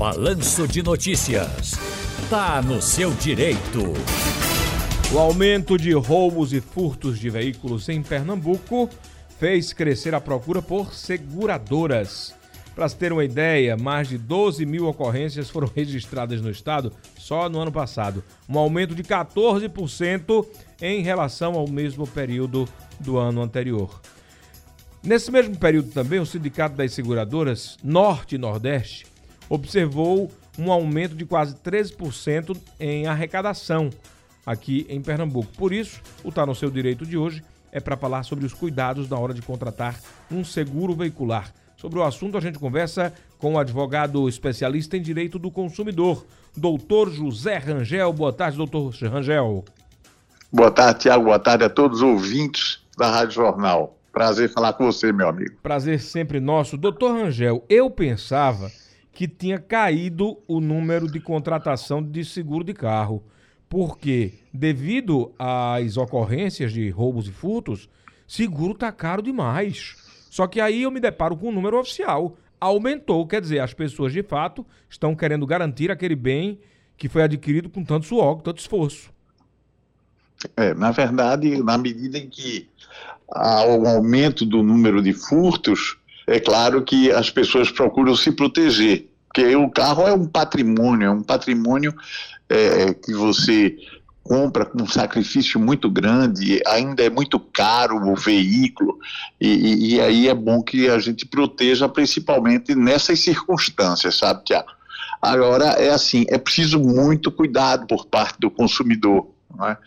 Balanço de Notícias. Tá no seu direito. O aumento de roubos e furtos de veículos em Pernambuco fez crescer a procura por seguradoras. Para se ter uma ideia, mais de 12 mil ocorrências foram registradas no estado só no ano passado, um aumento de 14% em relação ao mesmo período do ano anterior. Nesse mesmo período também, o Sindicato das Seguradoras Norte e Nordeste observou um aumento de quase 13% em arrecadação aqui em Pernambuco. Por isso, o Tá no Seu Direito de hoje é para falar sobre os cuidados na hora de contratar um seguro veicular. Sobre o assunto, a gente conversa com o advogado especialista em direito do consumidor, doutor José Rangel. Boa tarde, doutor Rangel. Boa tarde, Tiago. Boa tarde a todos os ouvintes da Rádio Jornal. Prazer falar com você, meu amigo. Prazer sempre nosso. Doutor Rangel, eu pensava que tinha caído o número de contratação de seguro de carro, porque devido às ocorrências de roubos e furtos, seguro tá caro demais. Só que aí eu me deparo com um número oficial. Aumentou, quer dizer, as pessoas de fato estão querendo garantir aquele bem que foi adquirido com tanto suor, com tanto esforço. É, na verdade, na medida em que há um aumento do número de furtos, é claro que as pessoas procuram se proteger, porque o carro é um patrimônio, é um patrimônio é, que você compra com um sacrifício muito grande, ainda é muito caro o veículo, e, e aí é bom que a gente proteja principalmente nessas circunstâncias, sabe, Tiago? Agora, é assim, é preciso muito cuidado por parte do consumidor, não é?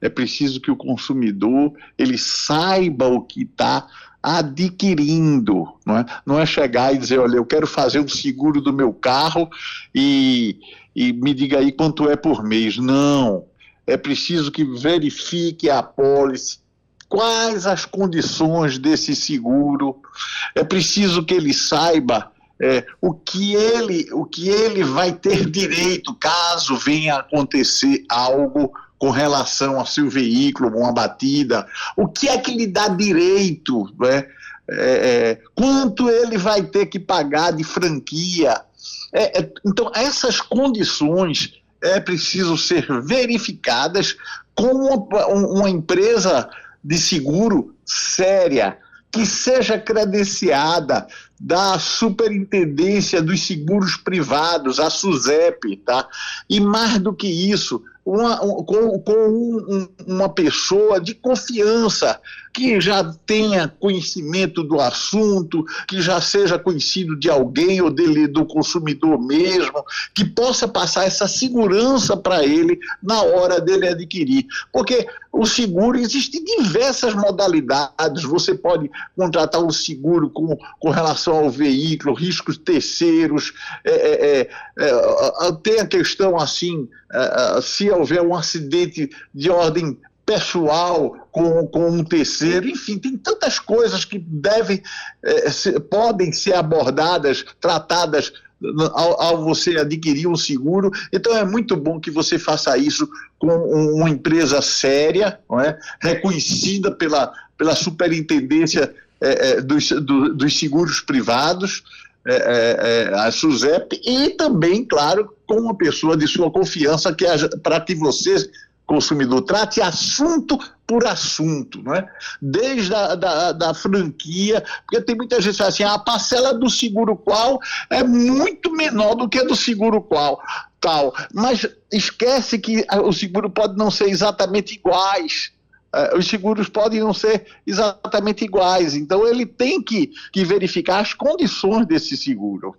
é preciso que o consumidor ele saiba o que está adquirindo, não é? não é chegar e dizer, olha, eu quero fazer um seguro do meu carro e, e me diga aí quanto é por mês. Não, é preciso que verifique a pólice, quais as condições desse seguro, é preciso que ele saiba é, o, que ele, o que ele vai ter direito caso venha acontecer algo com relação ao seu veículo, uma batida, o que é que lhe dá direito, né? É, é, quanto ele vai ter que pagar de franquia. É, é então, essas condições é preciso ser verificadas com uma, uma empresa de seguro séria, que seja credenciada da Superintendência dos Seguros Privados, a SUSEP, tá? E mais do que isso, uma, um, com, com um, uma pessoa de confiança, que já tenha conhecimento do assunto, que já seja conhecido de alguém ou dele, do consumidor mesmo, que possa passar essa segurança para ele na hora dele adquirir. Porque o seguro existe diversas modalidades. Você pode contratar um seguro com, com relação ao veículo, riscos terceiros, é, é, é, é tem a questão assim, é, é, se houver um acidente de ordem pessoal com, com um terceiro, enfim, tem tantas coisas que devem, é, se, podem ser abordadas, tratadas ao, ao, você adquirir um seguro. Então é muito bom que você faça isso com uma empresa séria, é? reconhecida pela, pela superintendência é, é, dos, do, dos seguros privados, é, é, é, a SUSEP, e também, claro, com uma pessoa de sua confiança que para que você consumidor trate assunto por assunto, não é? Desde a da, da franquia, porque tem muita gente que fala assim, ah, a parcela do seguro qual é muito menor do que a do seguro qual, tal. Mas esquece que o seguro pode não ser exatamente iguais. Uh, os seguros podem não ser exatamente iguais. Então ele tem que, que verificar as condições desse seguro.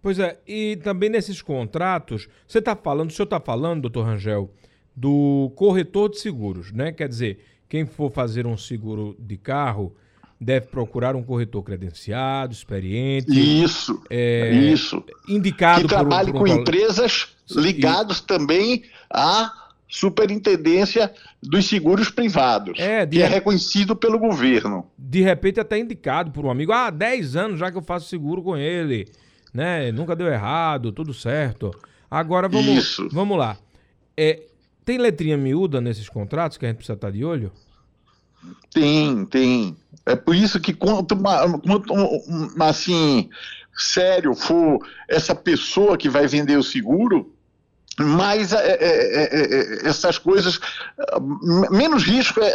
Pois é, e também nesses contratos, você está falando, o senhor está falando, doutor Rangel, do corretor de seguros, né? Quer dizer, quem for fazer um seguro de carro deve procurar um corretor credenciado, experiente. Isso, é, isso. Indicado que trabalhe por um, por um... com empresas ligados e... também à superintendência dos seguros privados, é, de... que é reconhecido pelo governo. De repente até indicado por um amigo. Ah, 10 anos já que eu faço seguro com ele, né? Nunca deu errado, tudo certo. Agora vamos, Isso. vamos lá. É, tem letrinha miúda nesses contratos que a gente precisa estar de olho? Tem, tem. É por isso que quanto, quanto assim, sério for essa pessoa que vai vender o seguro, mais é, é, é, é essas coisas, menos risco, é,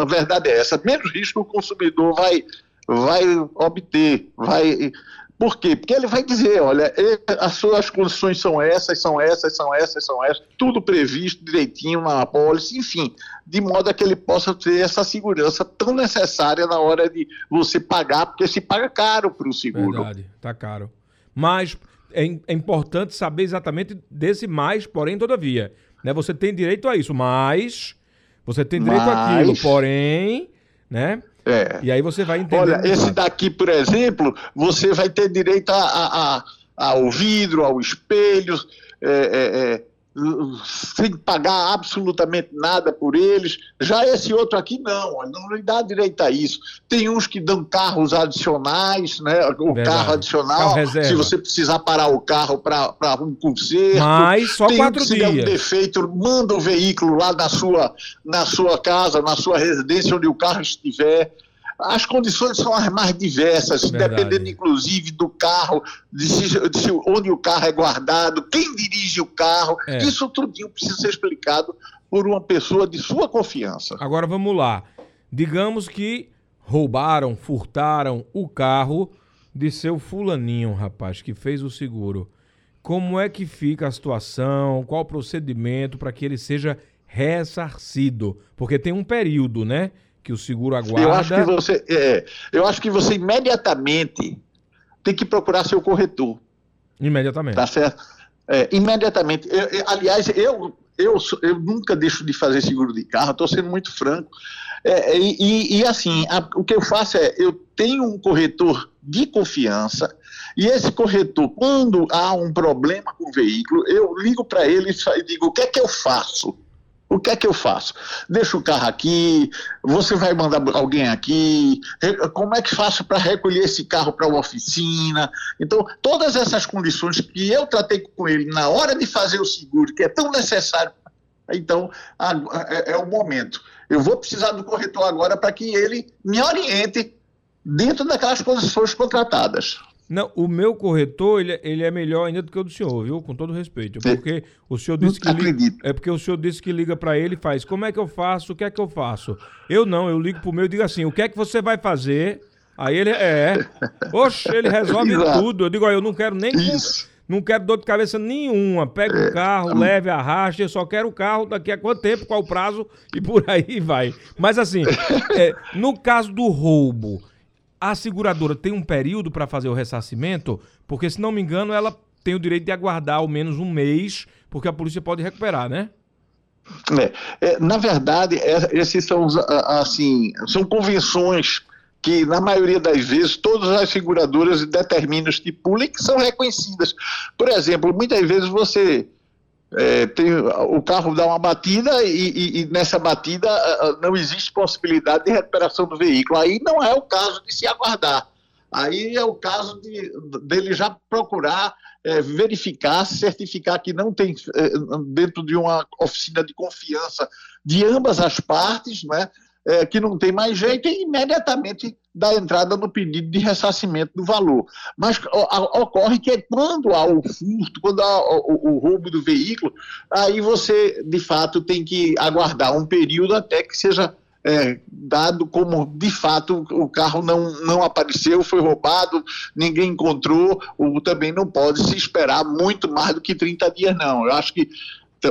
a verdade é essa, menos risco o consumidor vai, vai obter, vai por quê? Porque ele vai dizer, olha, as suas condições são essas, são essas, são essas, são essas, tudo previsto direitinho na apólice, enfim, de modo a que ele possa ter essa segurança tão necessária na hora de você pagar, porque se paga caro para o seguro. Verdade, tá caro. Mas é, é, importante saber exatamente desse mais, porém, todavia. Né? Você tem direito a isso, mas você tem direito mas... àquilo, porém, né? É. E aí você vai entender. Olha, esse daqui, por exemplo, você vai ter direito a, a, a ao vidro, ao espelho, é, é, é, sem pagar absolutamente nada por eles. Já esse outro aqui não, não lhe dá direito a isso. Tem uns que dão carros adicionais, né? O Verdade. carro adicional, carro se você precisar parar o carro para um conserto. Mas só Tem quatro um que dias. Se der um defeito, manda o veículo lá na sua, na sua casa, na sua residência, onde o carro estiver as condições são as mais diversas, Verdade. dependendo inclusive do carro, de, se, de onde o carro é guardado, quem dirige o carro. É. Isso tudo precisa ser explicado por uma pessoa de sua confiança. Agora vamos lá. Digamos que roubaram, furtaram o carro de seu fulaninho, rapaz, que fez o seguro. Como é que fica a situação? Qual o procedimento para que ele seja ressarcido? Porque tem um período, né? Que o seguro aguarda. Eu acho que você, é, eu acho que você imediatamente tem que procurar seu corretor. Imediatamente. Tá certo? É, imediatamente. Eu, eu, aliás, eu, eu, eu nunca deixo de fazer seguro de carro, estou sendo muito franco. É, e, e, assim, a, o que eu faço é, eu tenho um corretor de confiança, e esse corretor, quando há um problema com o veículo, eu ligo para ele e digo, o que é que eu faço? O que é que eu faço? Deixo o carro aqui, você vai mandar alguém aqui, como é que faço para recolher esse carro para uma oficina? Então, todas essas condições que eu tratei com ele na hora de fazer o seguro, que é tão necessário, então é, é o momento. Eu vou precisar do corretor agora para que ele me oriente dentro daquelas condições contratadas. Não, o meu corretor, ele, ele é melhor ainda do que o do senhor, viu? Com todo respeito. É porque o senhor disse que liga, é porque o senhor disse que liga para ele e faz, como é que eu faço? O que é que eu faço? Eu não, eu ligo pro meu e digo assim, o que é que você vai fazer? Aí ele é, oxe, ele resolve tudo. Eu digo, ó, eu não quero nem não quero dor de cabeça nenhuma. Pega o é. carro, leve, arraste, eu só quero o carro daqui a quanto tempo, qual o prazo e por aí vai. Mas assim, é, no caso do roubo, a seguradora tem um período para fazer o ressarcimento, porque se não me engano, ela tem o direito de aguardar ao menos um mês, porque a polícia pode recuperar, né? É, é, na verdade, é, esses são assim, são convenções que na maioria das vezes todas as seguradoras determinam este público que são reconhecidas. Por exemplo, muitas vezes você é, tem, o carro dá uma batida e, e, e, nessa batida não existe possibilidade de recuperação do veículo. Aí não é o caso de se aguardar. Aí é o caso de, dele já procurar é, verificar, certificar que não tem é, dentro de uma oficina de confiança de ambas as partes, né, é, que não tem mais jeito e imediatamente dá entrada no pedido de ressarcimento do valor. Mas ocorre que quando há o furto, quando há o, o, roubo do veículo, aí você, de fato, tem que aguardar um período até que seja é, dado como, de fato, o carro não, não apareceu, foi roubado, ninguém encontrou, ou também não pode se esperar muito mais do que 30 dias, não. Eu acho que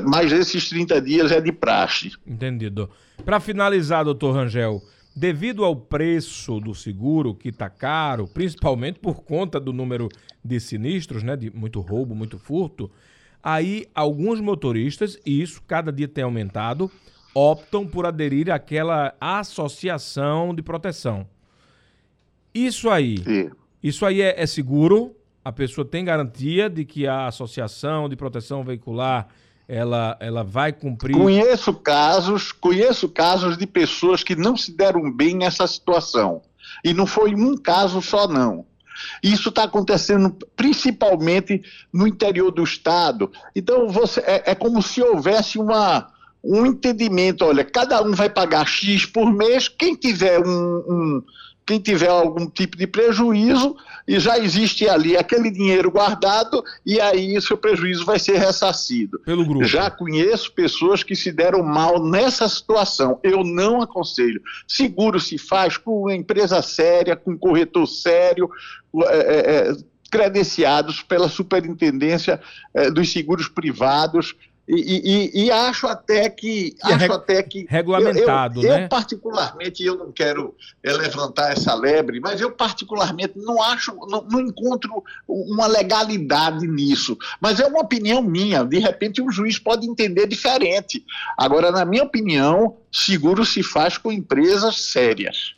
mais esses 30 dias é de praxe. Entendido. Para finalizar, doutor Rangel, devido ao preço do seguro, que está caro, principalmente por conta do número de sinistros, né, de muito roubo, muito furto, aí alguns motoristas, e isso cada dia tem aumentado, optam por aderir àquela associação de proteção. Isso aí, Sim. isso aí é, é seguro? A pessoa tem garantia de que a associação de proteção veicular ela, ela vai cumprir. Conheço casos, conheço casos de pessoas que não se deram bem nessa situação. E não foi um caso só, não. Isso está acontecendo principalmente no interior do estado. Então você é, é como se houvesse uma, um entendimento. Olha, cada um vai pagar X por mês. Quem tiver um, um quem tiver algum tipo de prejuízo, e já existe ali aquele dinheiro guardado, e aí seu prejuízo vai ser ressarcido. Pelo grupo. Já conheço pessoas que se deram mal nessa situação. Eu não aconselho. Seguro se faz com uma empresa séria, com um corretor sério, é, é, é credenciados pela Superintendência é, dos Seguros Privados e, e, e, acho até que. É acho até que regulamentado, eu, eu, né? Eu, particularmente, eu não quero é, levantar essa lebre, mas eu, particularmente, não acho, não, não, encontro uma legalidade nisso. Mas é uma opinião minha. De repente, um juiz pode entender diferente. Agora, na minha opinião, seguro se faz com empresas sérias.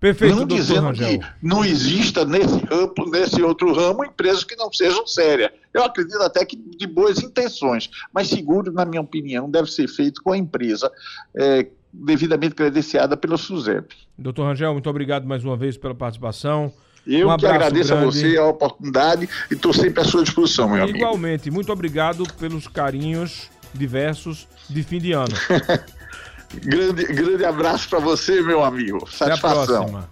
Perfeito, não dizendo Rangel. que não exista nesse ramo, nesse outro ramo, empresas que não sejam sérias. Eu acredito até que de boas intenções, mas seguro, na minha opinião, deve ser feito com a empresa é, devidamente credenciada pela SUSEP. Doutor Rangel, muito obrigado mais uma vez pela participação. Eu um que agradeço grande. a você a oportunidade e estou sempre à sua disposição, meu Igualmente, amigo. Igualmente, muito obrigado pelos carinhos diversos de fim de ano. Grande, grande abraço para você, meu amigo. Satisfação.